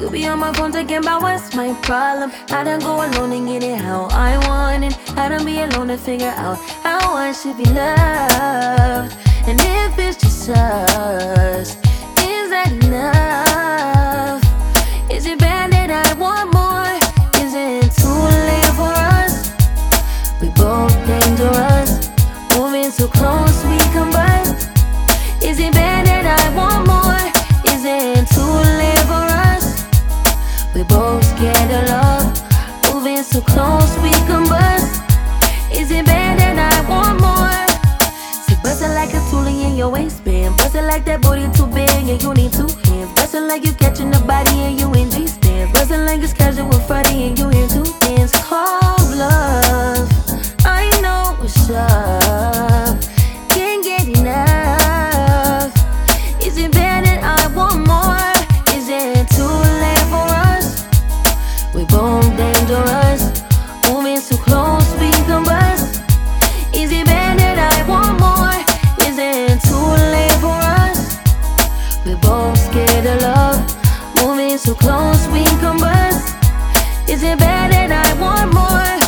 You be on my phone thinking about what's my problem. I don't go alone and get it how I want it. I don't be alone to figure out how I should be loved. And if it's just us, is that enough? Your waistband. Bust it like that booty both scared of love, moving so close we combust. Is it bad that I want more?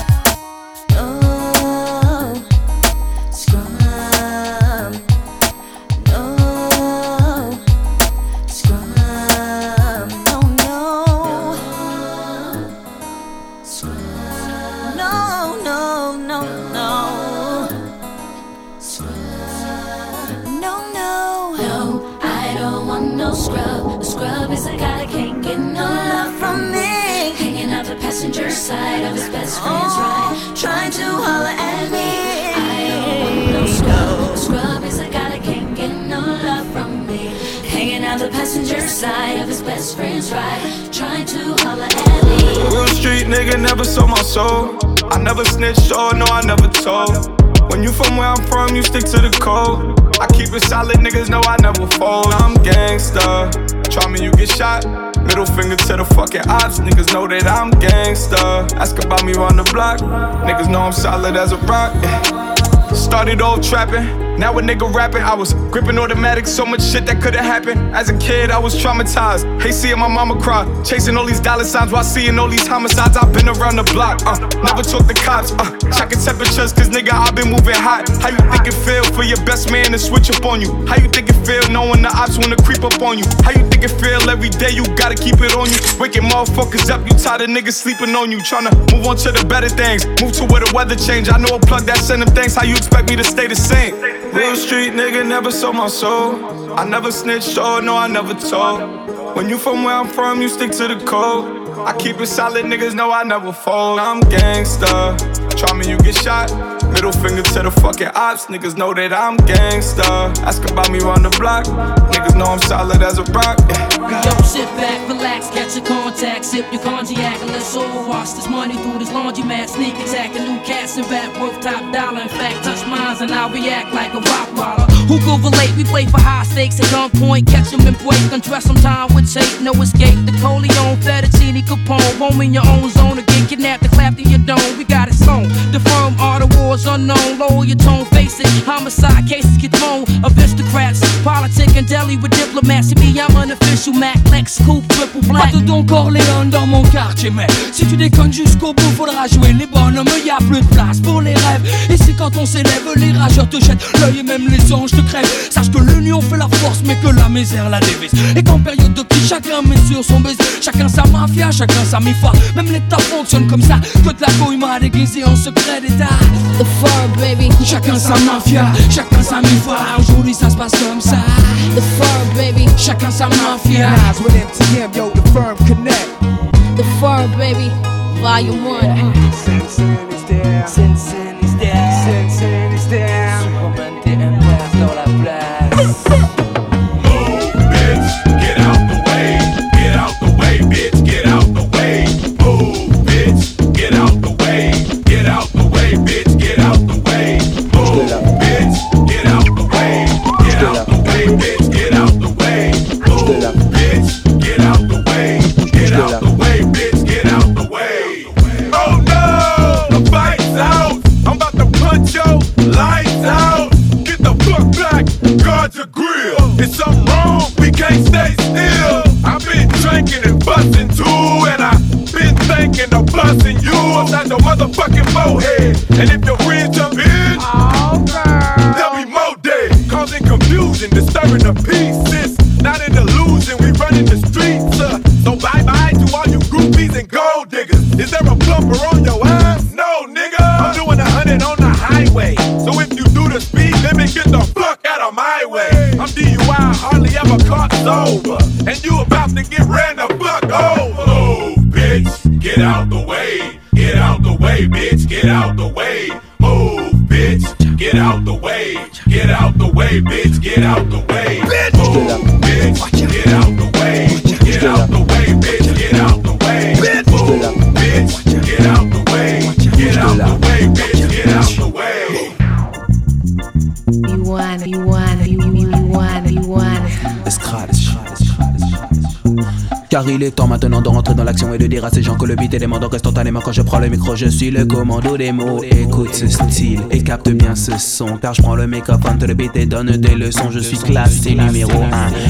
Side of his best friend's ride, trying to holler at me. I don't want no scrub. Scrub is a guy that can't get no love from me. Hanging out the passenger side of his best friend's ride, trying to holler at me. Real street nigga, never sold my soul. I never snitched, oh no, I never told. When you from where I'm from, you stick to the code. I keep it solid, niggas know I never fold. I'm gangsta. Try me, you get shot. Middle finger to the fucking ops. Niggas know that I'm gangsta. Ask about me on the block. Niggas know I'm solid as a rock. Yeah. Started off trapping, now a nigga rapping. I was gripping automatic, so much shit that could've happened. As a kid, I was traumatized. Hate seeing my mama cry, chasing all these dollar signs while seeing all these homicides. I've been around the block, uh, never took the cops, uh, checking temperatures, cause nigga, I've been moving hot. How you think it feel for your best man to switch up on you? How you think it feel knowing the ops wanna creep up on you? How you think it feel every day you gotta keep it on you? Waking motherfuckers up, you tired of niggas sleeping on you. Tryna move on to the better things, move to where the weather change. I know a plug that send them things, how you expect me to stay the same. Real street nigga, never sold my soul. I never snitched, oh no, I never told. When you from where I'm from, you stick to the code. I keep it solid, niggas know I never fold. I'm gangsta. Try me, you get shot. Middle finger to the fucking ops. Niggas know that I'm gangsta. Ask about me round the block. Niggas know I'm solid as a rock. Yeah. Yo, sit back, relax, catch your contact, sip your cognac, and let's all wash this money through this laundry mat. Sneak attack, the new cats and rap worth top dollar. In fact, touch mines and I'll react like a rock baller. Who could relate? We play for high stakes at gunpoint. Catch them and break, undress some time with tape, no escape. The Corleone, Fettuccine, Capone, home in your own zone get kidnapped and clapped in your dome. We got it sewn. The firm all wars unknown. Lower your tone, face it. Homicide cases get thrown. Aristocrats, politic and deli with diplomats. me, I'm an official Mac, Lex, Coupe, triple black. Pas de Don Corleone dans mon quartier, mais si tu déconnes jusqu'au bout, faudra jouer les bonhommes. Y a plus de place pour les rêves. Quand on s'élève, les rageurs te jettent l'œil et même les anges te crèvent. Sache que l'union fait la force, mais que la misère la dévise. Et qu'en période de crise, chacun met sur son baiser. Chacun sa mafia, chacun sa mi-foi. Même l'État fonctionne comme ça. Que de la couille m'a déguisé en secret d'État. The fur, baby. Chacun sa mafia, chacun sa mi-foi. Aujourd'hui, ça se passe comme ça. The fur, baby. Chacun sa mafia. with MTM, yo, the firm connect. The fur, baby. Volume 1. is down. is down. Confusion, disturbing the peace. It's not an illusion, we running the streets. Uh, so bye bye to all you groupies and gold diggers. Is there a bumper on your ass? No, nigga. I'm doing a hundred on the highway. So if you do the speed limit, get the fuck out of my way. I'm DUI, hardly ever caught sober. And you about to get ran the fuck over. Move, bitch, get out the way. Get out the way, bitch, get out the Il est temps maintenant de rentrer dans l'action et de dire à ces gens que le beat est demandant instantanément quand je prends le micro. Je suis le commando des mots. Écoute ce style et capte bien ce son. Car je prends le microphone de le beat et donne des leçons. Je suis classé numéro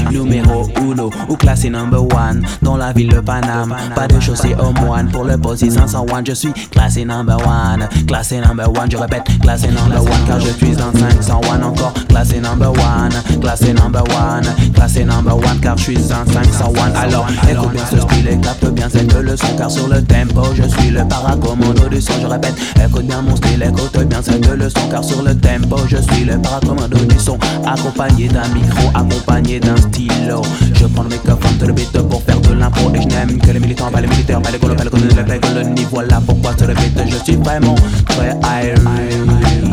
1, numéro 1 ou classé number 1 dans la ville de Paname. Pas de chaussée au moine pour le poste 501. Je suis classé number 1, classé number 1. Je répète, classé number 1 car je suis dans 501 encore. Classé number 1, classé number 1, classé number 1 car je suis dans 501. Alors écoute bien ce style et bien cette leçon car sur le tempo je suis le paracommando du son. Je répète, écoute bien mon style, écoute bien cette leçon car sur le tempo je suis le paracommando du son. Accompagné d'un micro, accompagné d'un stylo. Je prends le microphone de le pour faire de l'impro et je n'aime que les militants, pas les militaires, pas les colos, pas les colos, les colonies. Voilà pourquoi sur le je suis vraiment très irate.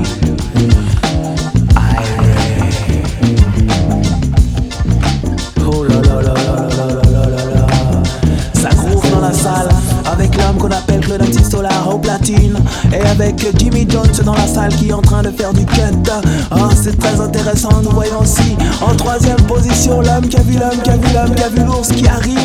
Dans la salle qui est en train de faire du cut. Oh, c'est très intéressant. Nous voyons aussi en troisième position l'homme qui a vu l'homme qui a vu l'homme qui a vu l'ours qui arrive.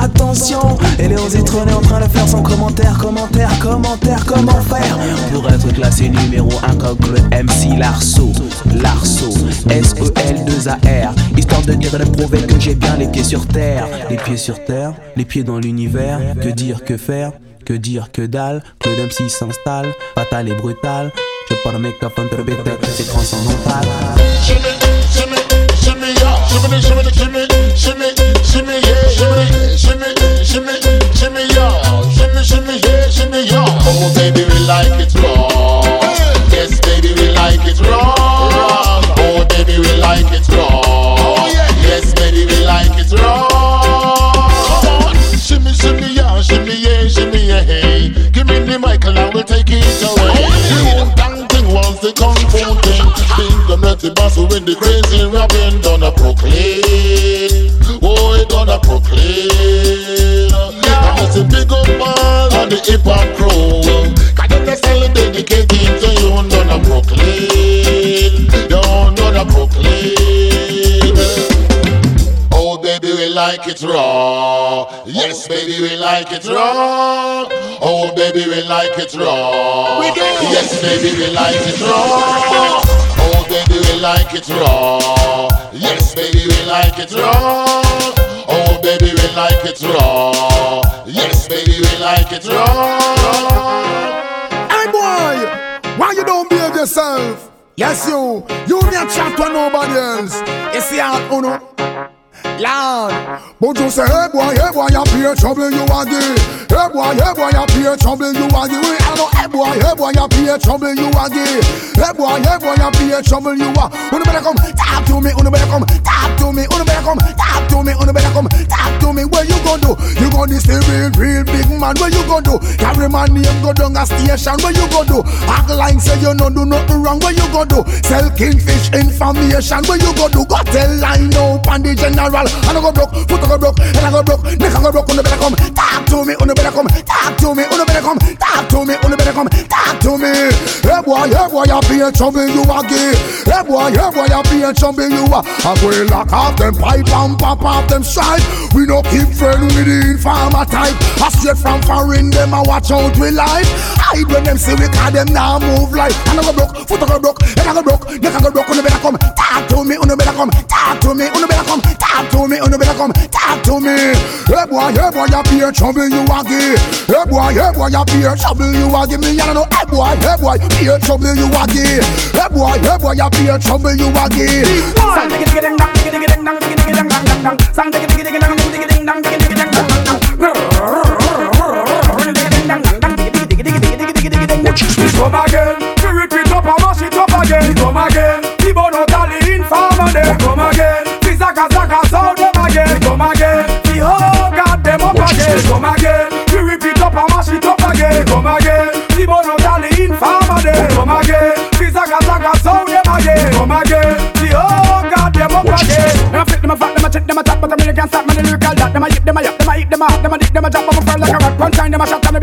Attention, et Léon Zitron est en train de faire son commentaire, commentaire, commentaire. Comment faire pour être classé numéro 1 comme le MC Larceau, Larceau, S-E-L-2-A-R, histoire de dire et de prouver que j'ai bien les pieds sur terre. Les pieds sur terre, les pieds dans l'univers. Que dire, que faire que dire que dalle, Claude MC s'installe, fatal et brutal. Je prends le microphone de répéter, c'est transcendantal. shimmy, shimmy, shimmy, yeah, shimmy, shimmy, shimmy, shimmy, shimmy, yeah, shimmy, shimmy, shimmy, shimmy, yeah, shimmy, shimmy, yeah, shimmy, yeah. Oh baby, we like it raw. Yes, baby, we like it raw. Oh baby, we like it raw. Oh, yes, baby, we like it raw. The kung fu thing. Think the nutty boss who in the crazy rapping done a proclaim. Oh, he done a proclaim. I must say big up all on the hip hop crew. Cause it dedicated to you done a proclaim. Done done a proclaim. Oh baby we like it raw Yes baby we like it raw Oh baby we like it raw Yes baby we like it raw Oh baby we like it raw Yes baby we like it raw Oh baby we like it raw Yes baby we like it raw Hey boy, why you don't behave yourself? Yes you, you not chat to nobody else. You see how uno. Lord, but you say, hey boy, hey boy, you pay trouble you a give. Hey boy, hey boy, you pay trouble you a give. We all know, hey boy, hey boy, you pay trouble you a give. Hey boy, hey boy, you pay trouble you a. Uno better come talk to me, uno better come talk to me, uno better come talk to me, uno better come talk to me. Where you gonna do? You gonna this real, real big man? Where you gonna do? Carry my name, go down a station. Where you gonna do? Act like say you no do nothing wrong. Where you gonna do? Sell kingfish information. Where you gonna do? Go tell line up on the general. I go broke, foot I go broke, and I go broke, neck I go broke. Uno better come talk to me. Uno better come talk to me. Uno better come talk to me. Uno better come talk to me. Hey boy, hey boy, you be in trouble you a gay. Hey boy, hey boy, you be in trouble you a. I go lock off them pipe and pop off them stripe. We no keep friend with the informer type. I straight from foreign them I watch out we life. Hide when them see we call them now move like. I go broke, foot I go broke, and I go broke, neck I go broke. Uno better come talk to me. Uno better come talk to me. Uno better come talk to. Uno better come talk to me. Hey boy, hey boy, you peer trouble you a give. Hey boy, hey boy, you peer trouble you a give me. I don't know. Hey boy, hey boy, peer trouble you a give. Hey boy, hey boy, you peer trouble you a give. Sang ding diggy ding dong, diggy diggy ding dong dong dong. Sang diggy diggy diggy dong, diggy diggy ding dong, diggy diggy ding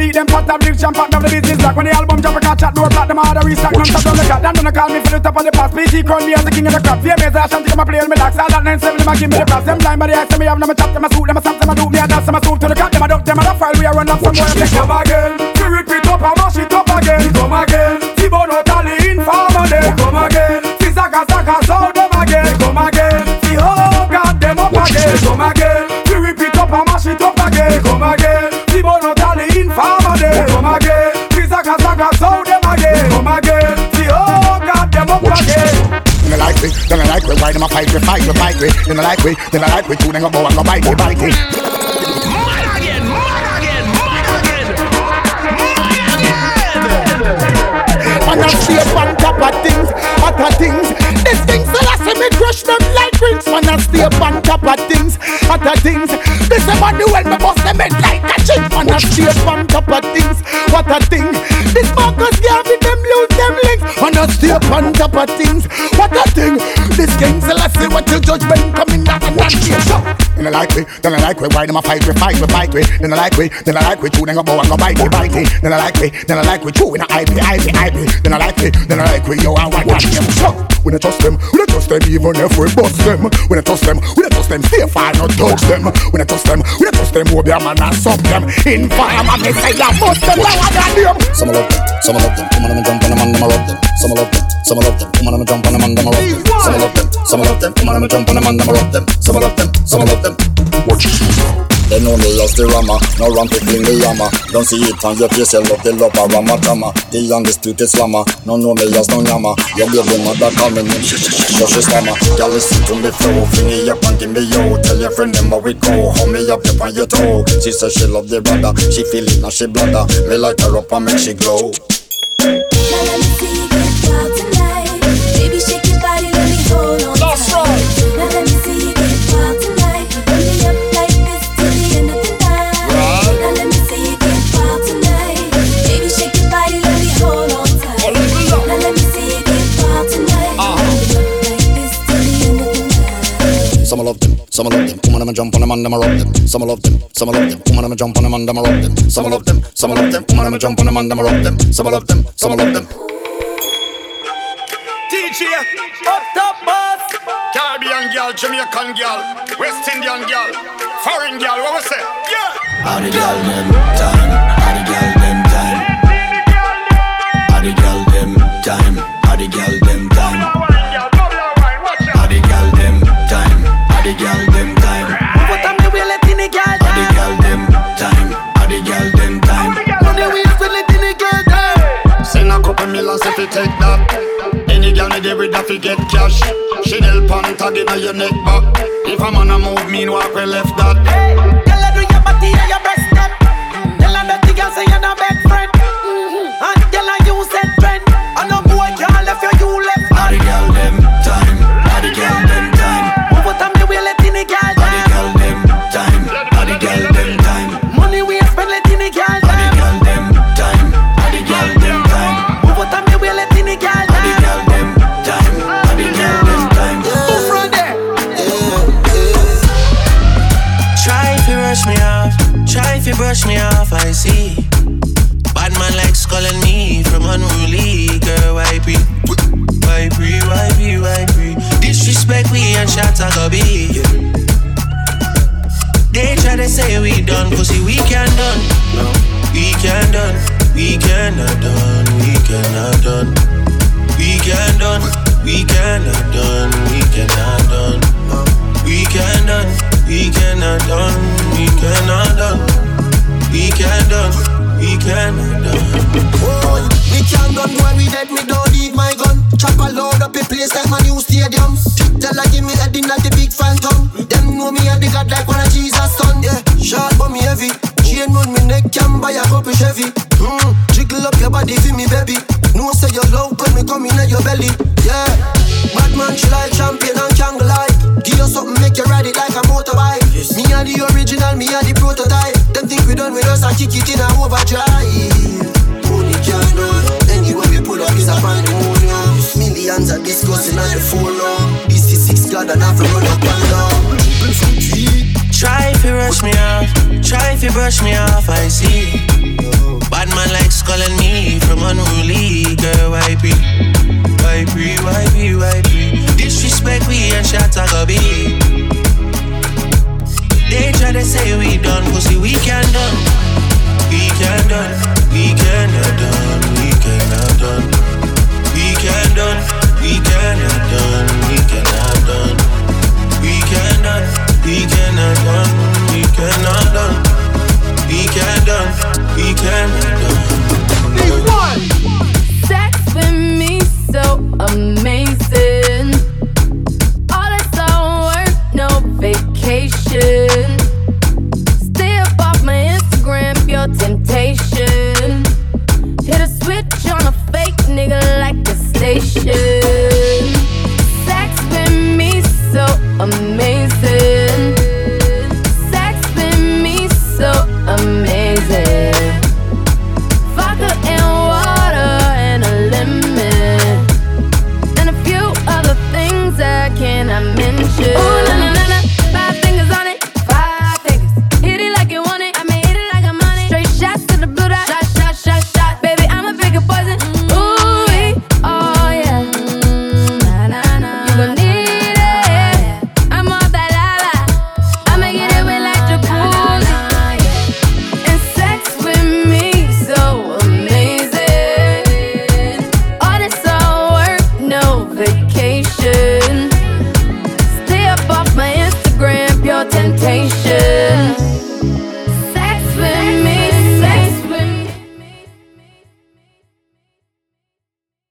beat, them pot champ, them the business black. When the album drop, I catch chat, black, them a hard a restock, non stop on the. Them don't call me for the top of the crown me as the king of the crop. Fear me as I shanty, come play on me lax. All that them a give me the props. Them blind, but they ask me have them a chop, them a suit, them a stamp, them a do me a dance, them a suit to the cat, them a duck, them a the file. We a run up somewhere. They come again, we repeat up and mash it up again. Come again, T-Bone tally informer them. Come again, Fizaka Zaka sound them again. Come again, the whole god them up again. Come again, we repeat up and mash it up again. Come again, Then I like we, then I like we, why them a fight we, fight we, fight we. Then I like we, then I like we, two then go go and go bite we, bite we. And I see up on top of things, other things. These things that I see me crush them like rings. Man, I stay up on top of things, other things. This is money when me bust them head like a chink. Man, I stay up on top of things, what a thing. This can't be them lose Stay on top of things, what a thing. This till I see what your judgment coming I like we, then I like we, why them a fight we, fight we, fight we. Then I like we, then I like we, two then go bow and go bite we, bite we. Then I like we, then I like we, two in a IP, IP, IP. Then I like we, then I like we, yo, I want them. So, we don't trust them, we don't trust them even if we bust them. We don't trust them, we don't trust them, stay far, not touch them. We don't trust them, we don't trust them, we be a man and sub them. Informer, me say I bust them, now I got them. Some love them, some love them. Come on, I'm jump on them and them rob them. Some love them, some love them. Come on, I'm jump on them and them rob them. Some love them, some love them. Come on, I'm jump on them and them rob them. Some love them, some love them. Watch this They know me as the Rama, no ramp it bring the hammer. Don't see it on your face, you love the love of Rama Tama. The undisputed slammer, no know me as no yama. Your baby mother call me name, shush slammer. Girl listen to me flow, fling it up and give me yo. Tell your friend them how we go, hold me up, up on your toe. She say she love the brother, she feel it now she bladder. Me light her up and make she glow. Night. Some love them, some love them. Come on, I'm jump on them and them rob them. Some love them, some love them. Come on, I'm jump on them and them rob them. Some love them, some love them. Come on, I'm jump on them and them rob them. Some love them, some love them. DJ, up top boss. Caribbean girl, Jamaican girl, West Indian girl, foreign girl, what we say? Yeah. All the girl them time, fi get cash. Chanel pant tag inna your neck back. If a man a move, mean walk we left that. We cannot done, we cannot done. We can done, we cannot done, we cannot done. We can done, we cannot done, we cannot done, we can done, we cannot done. Oh, we can done when we dead, me don't leave my gun. Chop a load up a place like my new stadium. Tell her give me heading like the big phantom. Them know me a the god like one of Jesus son. Yeah, short but me heavy. Chain round me neck, can buy a couple Chevy. Mm, jiggle up your body for me, baby. No say your love when me come in at your belly. Yeah, bad man she like champion and can't like. Give you something, make you ride it like a motorbike. Me are the original, me are the prototype. Them think we done with us, I kick it in a overdrive. Only can. Anywhere we pull up is a pandemonium. Millions are discussing on the phone now. This is six God and have to run up and down. Try if you rush me off, try if you brush me off, I see. Bad man likes calling me from unruly girl, why be? Why be, why be, why be? Disrespect we and shot a go be. They try to say we done, pussy we can done. We can done, we cannot done, we cannot done. We can done, we cannot done, done, we cannot done. We can done, we cannot done.